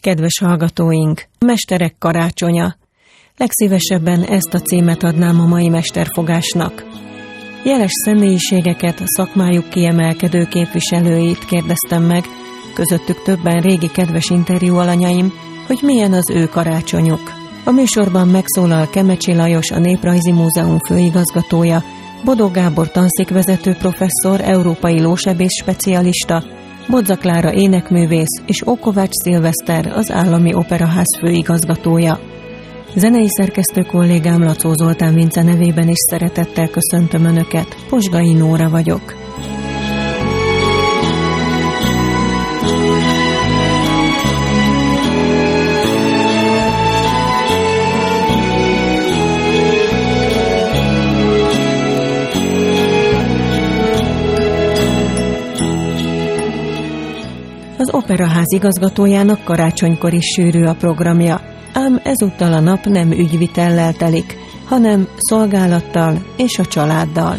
Kedves hallgatóink, Mesterek karácsonya. Legszívesebben ezt a címet adnám a mai mesterfogásnak. Jeles személyiségeket, szakmájuk kiemelkedő képviselőit kérdeztem meg, közöttük többen régi kedves interjú alanyaim, hogy milyen az ő karácsonyuk. A műsorban megszólal Kemecsi Lajos, a Néprajzi Múzeum főigazgatója, Bodó Gábor tanszékvezető professzor, európai lósebész specialista, Bodza Klára énekművész és Okovács Szilveszter az Állami Operaház főigazgatója. Zenei szerkesztő kollégám Lacó Zoltán Vince nevében is szeretettel köszöntöm Önöket. Posgai Nóra vagyok. Operaház igazgatójának karácsonykor is sűrű a programja, ám ezúttal a nap nem ügyvitellel telik, hanem szolgálattal és a családdal.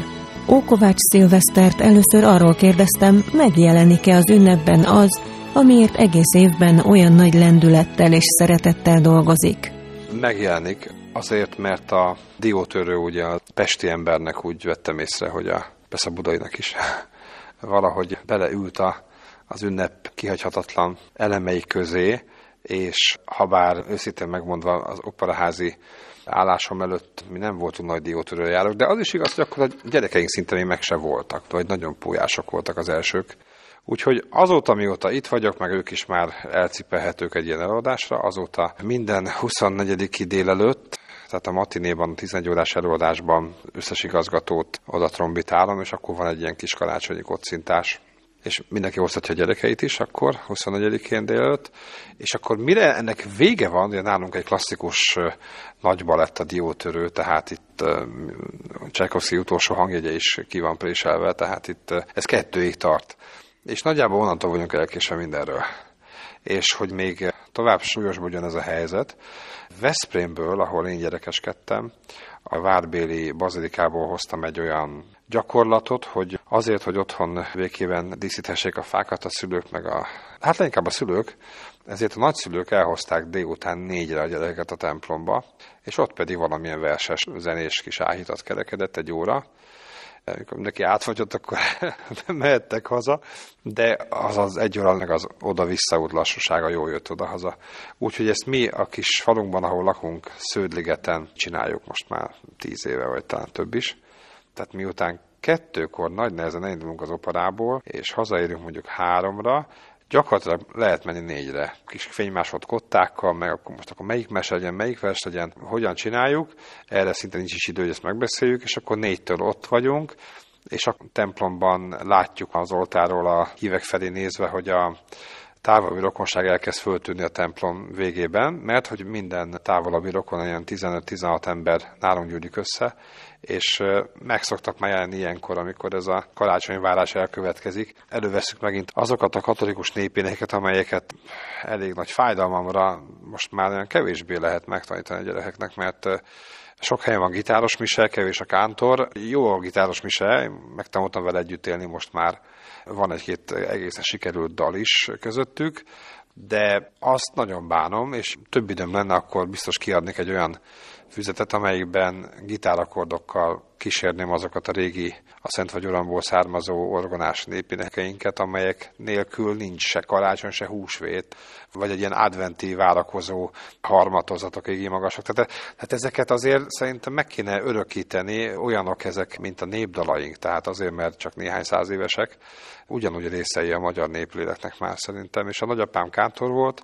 Ókovács Szilvesztert először arról kérdeztem, megjelenik-e az ünnepben az, amiért egész évben olyan nagy lendülettel és szeretettel dolgozik. Megjelenik azért, mert a diótörő ugye a pesti embernek úgy vettem észre, hogy a, persze a budainak is valahogy beleült a az ünnep kihagyhatatlan elemei közé, és ha bár őszintén megmondva az operaházi állásom előtt mi nem voltunk nagy diótörőjárok, de az is igaz, hogy akkor a gyerekeink szinte még meg se voltak, vagy nagyon pólyások voltak az elsők. Úgyhogy azóta, mióta itt vagyok, meg ők is már elcipelhetők egy ilyen előadásra, azóta minden 24. délelőtt, tehát a matinéban, a 11 órás előadásban összes igazgatót oda trombitálom, és akkor van egy ilyen kis karácsonyi kocintás és mindenki hozhatja a gyerekeit is akkor, 24-én délelőtt, és akkor mire ennek vége van, ugye nálunk egy klasszikus nagy balett a diótörő, tehát itt Csajkovszki utolsó hangjegye is ki van préselve, tehát itt ez kettőig tart. És nagyjából onnantól vagyunk elkésve mindenről. És hogy még tovább súlyosbodjon ez a helyzet, Veszprémből, ahol én gyerekeskedtem, a Várbéli bazilikából hoztam egy olyan gyakorlatot, hogy azért, hogy otthon végében díszíthessék a fákat a szülők, meg a, hát leginkább a szülők, ezért a nagyszülők elhozták délután négyre a gyerekeket a templomba, és ott pedig valamilyen verses, zenés kis áhítat kerekedett egy óra, amikor neki átfagyott, akkor mehettek haza, de az az egy óra, meg az oda-vissza út lassúsága jól jött oda-haza. Úgyhogy ezt mi a kis falunkban, ahol lakunk, Sződligeten csináljuk most már tíz éve, vagy talán több is. Tehát miután kettőkor nagy nehezen elindulunk az operából, és hazaérünk mondjuk háromra, gyakorlatilag lehet menni négyre. Kis fénymásod kottákkal, meg akkor most akkor melyik mes legyen, melyik vers legyen, hogyan csináljuk, erre szinte nincs is idő, hogy ezt megbeszéljük, és akkor négytől ott vagyunk, és a templomban látjuk az oltáról a hívek felé nézve, hogy a távolabbi rokonság elkezd föltűnni a templom végében, mert hogy minden távolabbi rokon, ilyen 15-16 ember nálunk gyűlik össze, és megszoktak már jelenni ilyenkor, amikor ez a karácsonyvárás elkövetkezik. Előveszük megint azokat a katolikus népéneket, amelyeket elég nagy fájdalmamra most már olyan kevésbé lehet megtanítani a gyerekeknek, mert sok helyen van gitáros mise, kevés a kántor. Jó a gitáros mise, megtanultam vele együtt élni most már. Van egy-két egészen sikerült dal is közöttük, de azt nagyon bánom, és több időm lenne, akkor biztos kiadnék egy olyan füzetet, amelyikben gitárakordokkal kísérném azokat a régi, a Szent vagy Uramból származó orgonás népénekeinket, amelyek nélkül nincs se karácsony, se húsvét, vagy egy ilyen adventi várakozó harmatozatok égi magasok. Tehát, tehát ezeket azért szerintem meg kéne örökíteni, olyanok ezek, mint a népdalaink, tehát azért, mert csak néhány száz évesek, ugyanúgy részei a magyar népléleknek már szerintem. És a nagyapám kántor volt,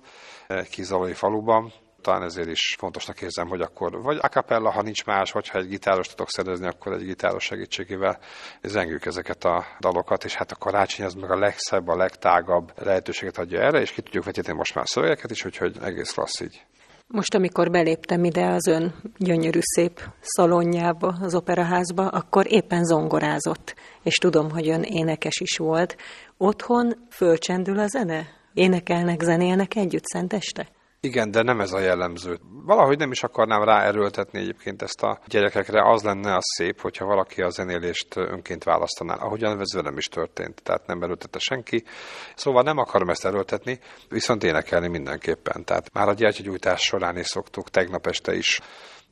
Kizalai faluban, talán ezért is fontosnak érzem, hogy akkor vagy a cappella, ha nincs más, vagy ha egy gitáros tudok szerezni, akkor egy gitáros segítségével zengjük ezeket a dalokat, és hát a karácsony az meg a legszebb, a legtágabb lehetőséget adja erre, és ki tudjuk vetíteni most már szövegeket is, úgyhogy egész klassz így. Most, amikor beléptem ide az ön gyönyörű szép szalonjába, az operaházba, akkor éppen zongorázott, és tudom, hogy ön énekes is volt. Otthon fölcsendül a zene? Énekelnek, zenélnek együtt szenteste? Igen, de nem ez a jellemző. Valahogy nem is akarnám ráerőltetni egyébként ezt a gyerekekre. Az lenne az szép, hogyha valaki a zenélést önként választaná, ahogyan ez velem is történt. Tehát nem erőltette senki. Szóval nem akarom ezt erőltetni, viszont énekelni mindenképpen. Tehát már a gyertyagyújtás során is szoktuk, tegnap este is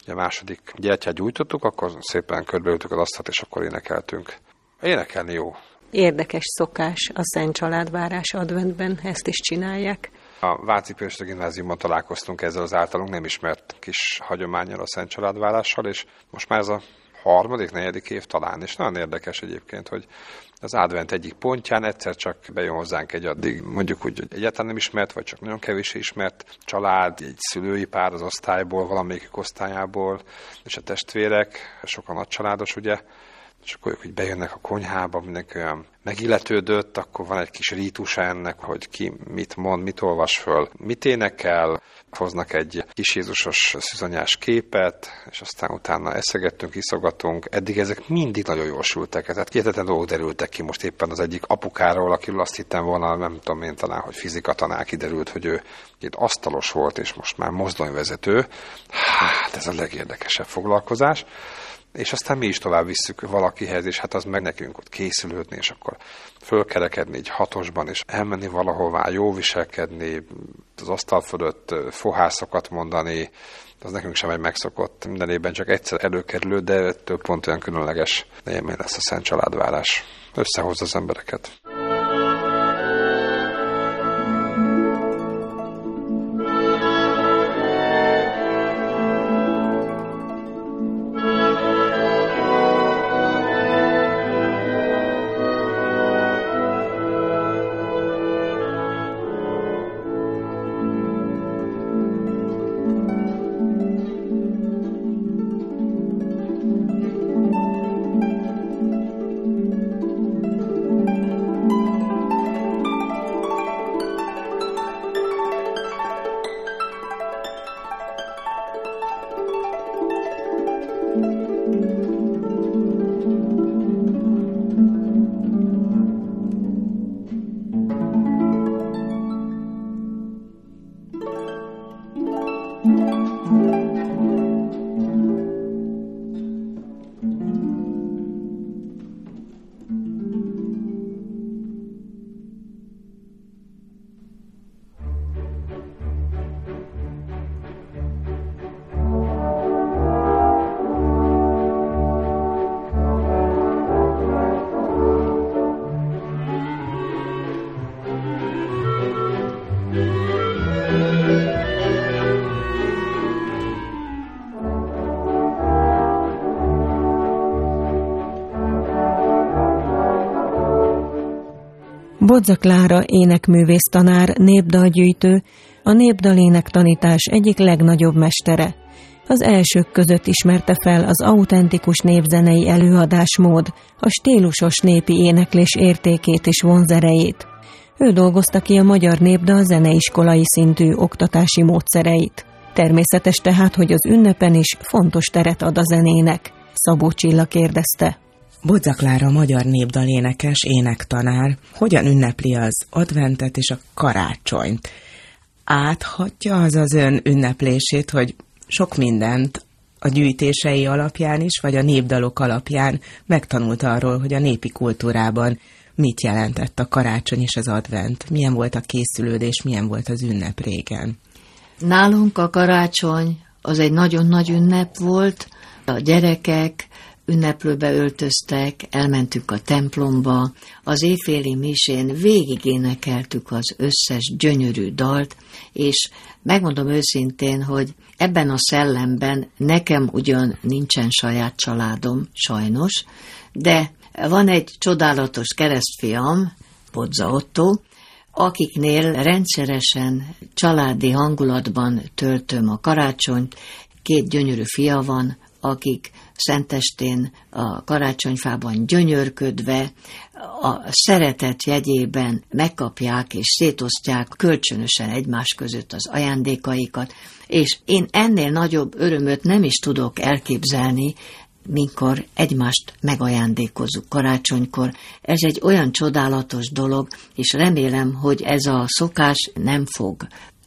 a második gyertyát gyújtottuk, akkor szépen körbeültük az asztalt, és akkor énekeltünk. Énekelni jó. Érdekes szokás a Szent Családvárás adventben, ezt is csinálják. A Váci Pőstő Gimnáziumban találkoztunk ezzel az általunk nem ismert kis hagyományal a Szent Családvárással, és most már ez a harmadik, negyedik év talán, és nagyon érdekes egyébként, hogy az advent egyik pontján egyszer csak bejön hozzánk egy addig, mondjuk úgy, hogy egyáltalán nem ismert, vagy csak nagyon kevés ismert család, egy szülői pár az osztályból, valamelyik osztályából, és a testvérek, sokan nagy családos, ugye, és akkor hogy bejönnek a konyhába, mindenki olyan megilletődött, akkor van egy kis rítus ennek, hogy ki mit mond, mit olvas föl, mit énekel, hoznak egy kis Jézusos szüzanyás képet, és aztán utána eszegettünk, iszogatunk. Eddig ezek mindig nagyon jól sültek, tehát hihetetlen dolgok derültek ki most éppen az egyik apukáról, akiről azt hittem volna, nem tudom én talán, hogy fizika tanár kiderült, hogy ő egy asztalos volt, és most már mozdonyvezető. Hát ez a legérdekesebb foglalkozás és aztán mi is tovább visszük valakihez, és hát az meg nekünk ott készülődni, és akkor fölkerekedni egy hatosban, és elmenni valahová, jó viselkedni, az asztal fölött fohászokat mondani, az nekünk sem egy megszokott minden évben csak egyszer előkerülő, de több pont olyan különleges élmény lesz a Szent Családvárás. Összehozza az embereket. Bodza Klára énekművész tanár, népdalgyűjtő, a népdalének tanítás egyik legnagyobb mestere. Az elsők között ismerte fel az autentikus népzenei előadásmód, a stílusos népi éneklés értékét és vonzerejét. Ő dolgozta ki a magyar népdal zeneiskolai szintű oktatási módszereit. Természetes tehát, hogy az ünnepen is fontos teret ad a zenének. Szabó Csilla kérdezte. Bodzaklára magyar népdalénekes, énektanár hogyan ünnepli az adventet és a karácsonyt? Áthatja az az ön ünneplését, hogy sok mindent a gyűjtései alapján is, vagy a népdalok alapján megtanult arról, hogy a népi kultúrában mit jelentett a karácsony és az advent, milyen volt a készülődés, milyen volt az ünnep régen. Nálunk a karácsony az egy nagyon nagy ünnep volt, a gyerekek ünneplőbe öltöztek, elmentünk a templomba, az éjféli misén végigénekeltük az összes gyönyörű dalt, és megmondom őszintén, hogy ebben a szellemben nekem ugyan nincsen saját családom, sajnos, de van egy csodálatos keresztfiam, Bodza Otto, akiknél rendszeresen családi hangulatban töltöm a karácsonyt, két gyönyörű fia van, akik szentestén a karácsonyfában gyönyörködve a szeretet jegyében megkapják és szétosztják kölcsönösen egymás között az ajándékaikat, és én ennél nagyobb örömöt nem is tudok elképzelni, mikor egymást megajándékozzuk karácsonykor. Ez egy olyan csodálatos dolog, és remélem, hogy ez a szokás nem fog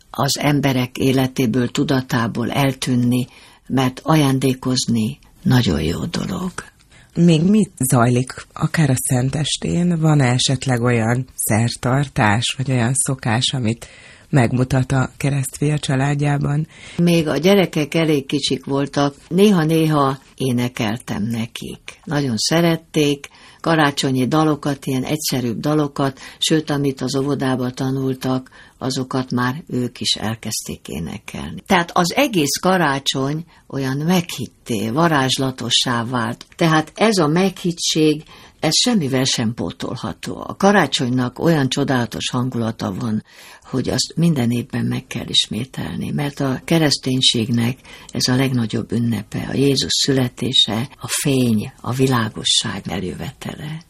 az emberek életéből, tudatából eltűnni, mert ajándékozni nagyon jó dolog. Még mit zajlik, akár a Szentestén? Van -e esetleg olyan szertartás, vagy olyan szokás, amit megmutat a keresztfia családjában? Még a gyerekek elég kicsik voltak, néha-néha énekeltem nekik. Nagyon szerették, karácsonyi dalokat, ilyen egyszerűbb dalokat, sőt, amit az óvodában tanultak, azokat már ők is elkezdték énekelni. Tehát az egész karácsony olyan meghitté, varázslatossá vált. Tehát ez a meghittség, ez semmivel sem pótolható. A karácsonynak olyan csodálatos hangulata van, hogy azt minden évben meg kell ismételni, mert a kereszténységnek ez a legnagyobb ünnepe, a Jézus születése, a fény, a világosság eljövetele.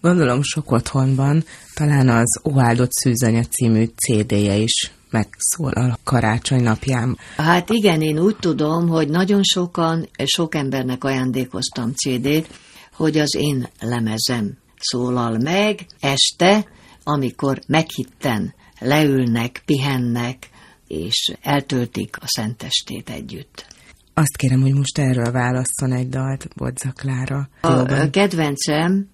Gondolom sok otthonban talán az Óáldott Szűzanya című CD-je is megszólal a karácsony napján. Hát igen, én úgy tudom, hogy nagyon sokan, sok embernek ajándékoztam CD-t, hogy az én lemezem szólal meg este, amikor meghitten leülnek, pihennek, és eltöltik a szentestét együtt. Azt kérem, hogy most erről válasszon egy dalt, Bodza Klára. A kedvencem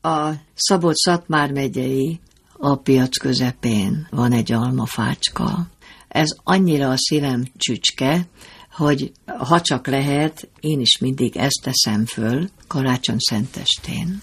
a Szabolcs-Szatmár megyei a piac közepén van egy almafácska. Ez annyira a szívem csücske, hogy ha csak lehet, én is mindig ezt teszem föl karácsony szentestén.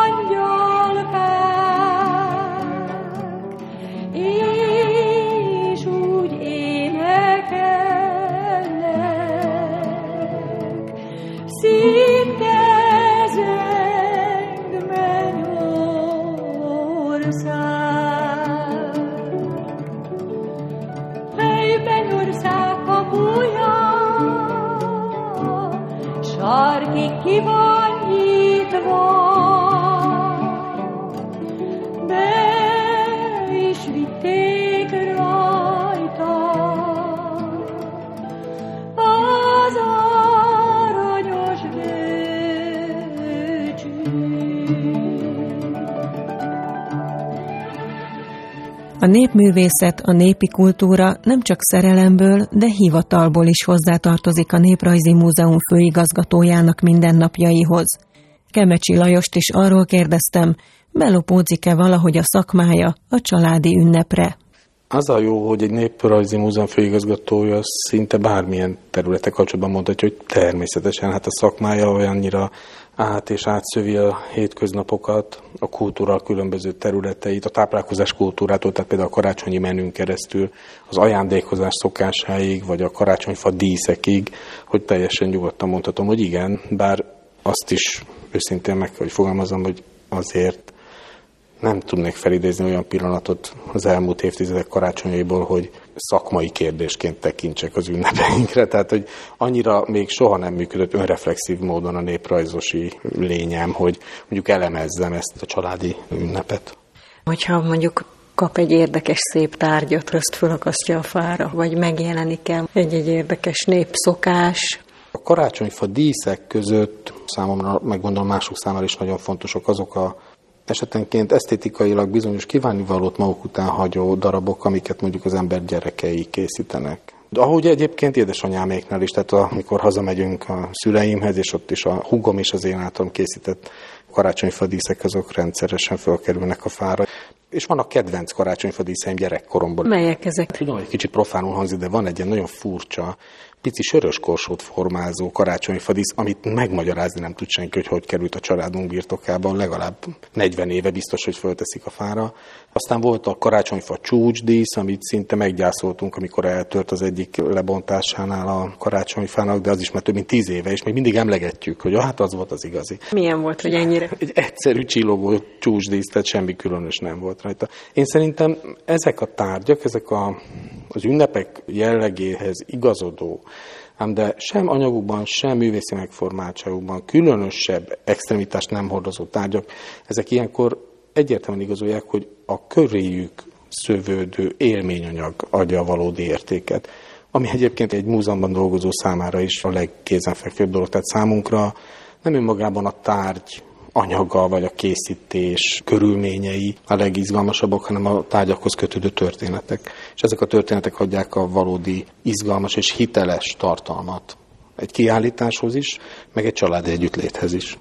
A népművészet, a népi kultúra nem csak szerelemből, de hivatalból is hozzátartozik a Néprajzi Múzeum főigazgatójának mindennapjaihoz. Kemecsi Lajost is arról kérdeztem, belopódzik-e valahogy a szakmája a családi ünnepre. Az a jó, hogy egy néprajzi múzeum főigazgatója szinte bármilyen területe kapcsolatban mondhatja, hogy természetesen hát a szakmája olyannyira át és átszövi a hétköznapokat, a kultúra különböző területeit, a táplálkozás kultúrától, tehát például a karácsonyi menünk keresztül, az ajándékozás szokásáig, vagy a karácsonyfa díszekig, hogy teljesen nyugodtan mondhatom, hogy igen, bár azt is őszintén meg kell, hogy fogalmazom, hogy azért nem tudnék felidézni olyan pillanatot az elmúlt évtizedek karácsonyaiból, hogy szakmai kérdésként tekintsek az ünnepeinkre. Tehát, hogy annyira még soha nem működött önreflexív módon a néprajzosi lényem, hogy mondjuk elemezzem ezt a családi ünnepet. Hogyha mondjuk kap egy érdekes szép tárgyat, azt fölakasztja a fára, vagy megjelenik el egy-egy érdekes népszokás. A karácsonyfa díszek között számomra, meg gondolom mások számára is nagyon fontosak azok a esetenként esztétikailag bizonyos kívánivalót maguk után hagyó darabok, amiket mondjuk az ember gyerekei készítenek. De ahogy egyébként édesanyáméknál is, tehát amikor hazamegyünk a szüleimhez, és ott is a hugom és az én általam készített karácsonyfa díszek, azok rendszeresen felkerülnek a fára. és vannak kedvenc karácsonyfa díszeim gyerekkoromban. Melyek ezek? Tudom, hogy kicsit profánul hangzik, de van egy ilyen nagyon furcsa pici sörös korsót formázó karácsonyfadísz, amit megmagyarázni nem tud senki, hogy hogy került a családunk birtokában, legalább 40 éve biztos, hogy fölteszik a fára. Aztán volt a karácsonyfa csúcsdísz, amit szinte meggyászoltunk, amikor eltört az egyik lebontásánál a karácsonyfának, de az is már több mint 10 éve, és még mindig emlegetjük, hogy hát az volt az igazi. Milyen volt, hogy ennyire? Egy egyszerű csillogó csúcsdísz, tehát semmi különös nem volt rajta. Én szerintem ezek a tárgyak, ezek a, az ünnepek jellegéhez igazodó ám de sem anyagukban, sem művészi megformáltságukban különösebb extremitást nem hordozó tárgyak, ezek ilyenkor egyértelműen igazolják, hogy a köréjük szövődő élményanyag adja a valódi értéket. Ami egyébként egy múzeumban dolgozó számára is a legkézenfekvőbb dolog. Tehát számunkra nem önmagában a tárgy anyaga vagy a készítés körülményei a legizgalmasabbak, hanem a tárgyakhoz kötődő történetek. És ezek a történetek adják a valódi izgalmas és hiteles tartalmat egy kiállításhoz is, meg egy családi együttléthez is.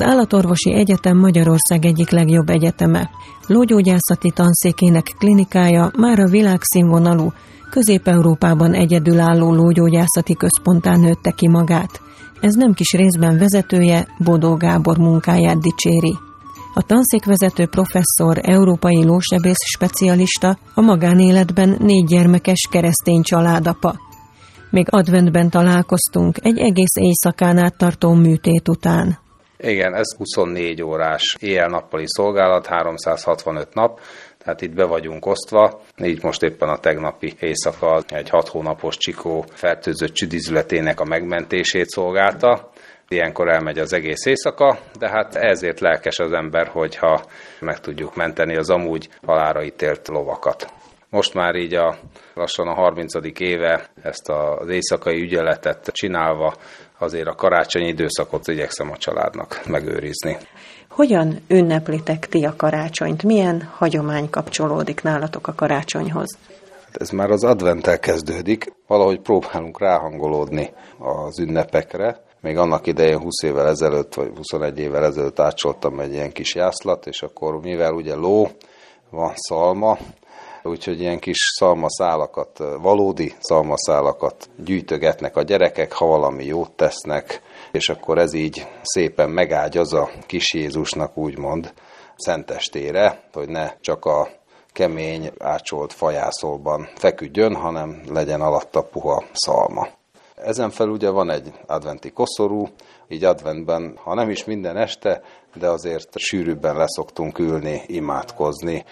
Az Állatorvosi Egyetem Magyarország egyik legjobb egyeteme. Lógyógyászati tanszékének klinikája már a világszínvonalú, Közép-Európában egyedülálló lógyógyászati központán nőtte ki magát. Ez nem kis részben vezetője Bodó Gábor munkáját dicséri. A tanszékvezető professzor, európai lósebész specialista, a magánéletben négy gyermekes keresztény családapa. Még adventben találkoztunk egy egész éjszakán át tartó műtét után. Igen, ez 24 órás éjjel-nappali szolgálat, 365 nap, tehát itt be vagyunk osztva. Így most éppen a tegnapi éjszaka egy 6 hónapos csikó fertőzött csüdizületének a megmentését szolgálta. Ilyenkor elmegy az egész éjszaka, de hát ezért lelkes az ember, hogyha meg tudjuk menteni az amúgy halára ítélt lovakat. Most már így a lassan a 30. éve ezt az éjszakai ügyeletet csinálva azért a karácsonyi időszakot igyekszem a családnak megőrizni. Hogyan ünneplitek ti a karácsonyt? Milyen hagyomány kapcsolódik nálatok a karácsonyhoz? Hát ez már az adventtel kezdődik. Valahogy próbálunk ráhangolódni az ünnepekre. Még annak idején 20 évvel ezelőtt, vagy 21 évvel ezelőtt átsoltam egy ilyen kis jászlat, és akkor mivel ugye ló, van szalma, úgyhogy ilyen kis szalmaszálakat, valódi szalmaszálakat gyűjtögetnek a gyerekek, ha valami jót tesznek, és akkor ez így szépen megágyaz a kis Jézusnak úgymond szentestére, hogy ne csak a kemény, ácsolt fajászolban feküdjön, hanem legyen alatta puha szalma. Ezen felül ugye van egy adventi koszorú, így adventben, ha nem is minden este, de azért sűrűbben leszoktunk ülni, imádkozni,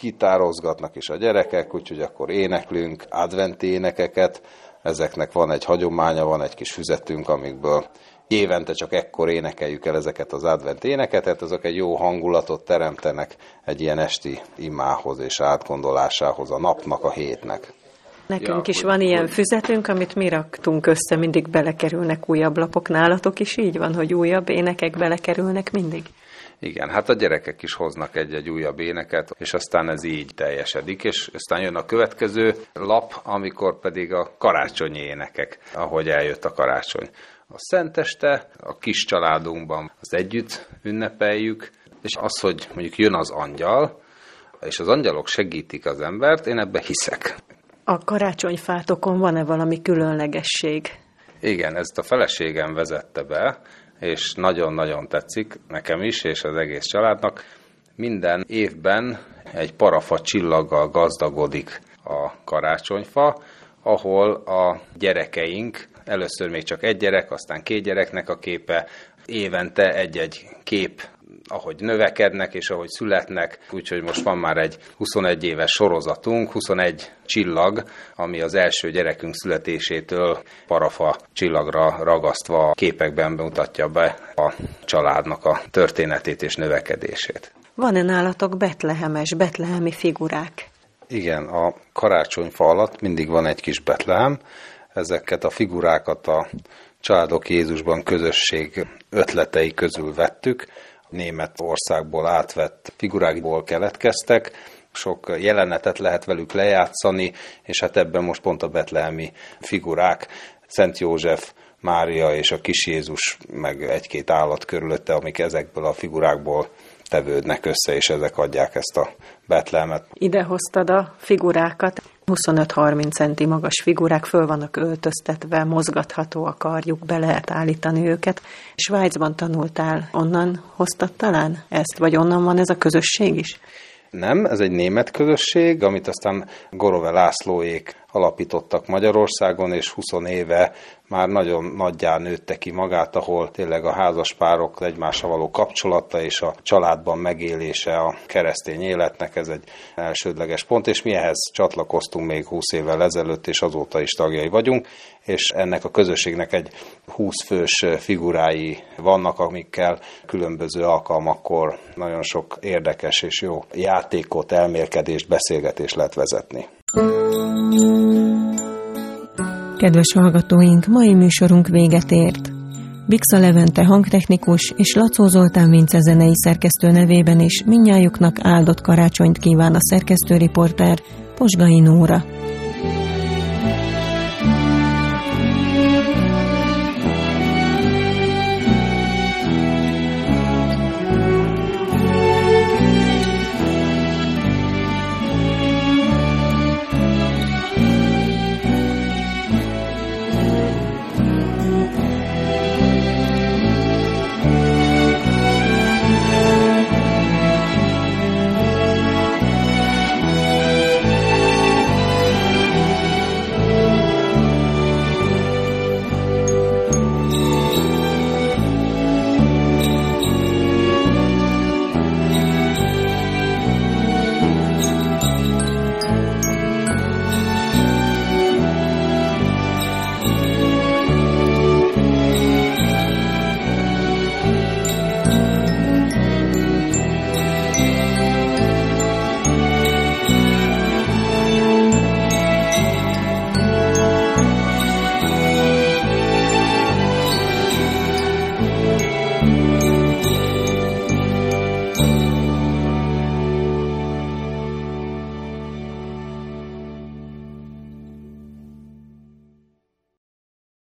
kitározgatnak is a gyerekek, úgyhogy akkor éneklünk adventi énekeket, ezeknek van egy hagyománya, van egy kis füzetünk, amikből évente csak ekkor énekeljük el ezeket az advent éneket, tehát azok egy jó hangulatot teremtenek egy ilyen esti imához és átgondolásához a napnak, a hétnek. Nekünk ja, is van ilyen füzetünk, amit mi raktunk össze, mindig belekerülnek újabb lapok. Nálatok is így van, hogy újabb énekek belekerülnek mindig? Igen, hát a gyerekek is hoznak egy-egy újabb éneket, és aztán ez így teljesedik, és aztán jön a következő lap, amikor pedig a karácsonyi énekek, ahogy eljött a karácsony. A szenteste, a kis családunkban az együtt ünnepeljük, és az, hogy mondjuk jön az angyal, és az angyalok segítik az embert, én ebbe hiszek. A karácsonyfátokon van-e valami különlegesség? Igen, ezt a feleségem vezette be, és nagyon-nagyon tetszik nekem is, és az egész családnak. Minden évben egy parafa csillaggal gazdagodik a karácsonyfa, ahol a gyerekeink először még csak egy gyerek, aztán két gyereknek a képe, évente egy-egy kép ahogy növekednek és ahogy születnek, úgyhogy most van már egy 21 éves sorozatunk, 21 csillag, ami az első gyerekünk születésétől parafa csillagra ragasztva a képekben bemutatja be a családnak a történetét és növekedését. Van-e nálatok betlehemes, betlehemi figurák? Igen, a karácsonyfa alatt mindig van egy kis betlehem. Ezeket a figurákat a Családok Jézusban közösség ötletei közül vettük. Németországból átvett figurákból keletkeztek, sok jelenetet lehet velük lejátszani, és hát ebben most pont a betlehemi figurák, Szent József, Mária és a kis Jézus, meg egy-két állat körülötte, amik ezekből a figurákból tevődnek össze, és ezek adják ezt a betlemet. Ide hoztad a figurákat. 25-30 centi magas figurák föl vannak öltöztetve, mozgatható a karjuk, be lehet állítani őket. Svájcban tanultál, onnan hoztad talán ezt, vagy onnan van ez a közösség is? Nem, ez egy német közösség, amit aztán Gorove Lászlóék alapítottak Magyarországon, és 20 éve már nagyon nagyján nőtte ki magát, ahol tényleg a házaspárok egymással való kapcsolata és a családban megélése a keresztény életnek, ez egy elsődleges pont, és mi ehhez csatlakoztunk még 20 évvel ezelőtt, és azóta is tagjai vagyunk, és ennek a közösségnek egy 20 fős figurái vannak, amikkel különböző alkalmakkor nagyon sok érdekes és jó játékot, elmélkedést, beszélgetést lehet vezetni. Kedves hallgatóink, mai műsorunk véget ért. Bixa Levente hangtechnikus és Lacó Zoltán Vince zenei szerkesztő nevében is minnyájuknak áldott karácsonyt kíván a szerkesztőriporter Posgai Nóra.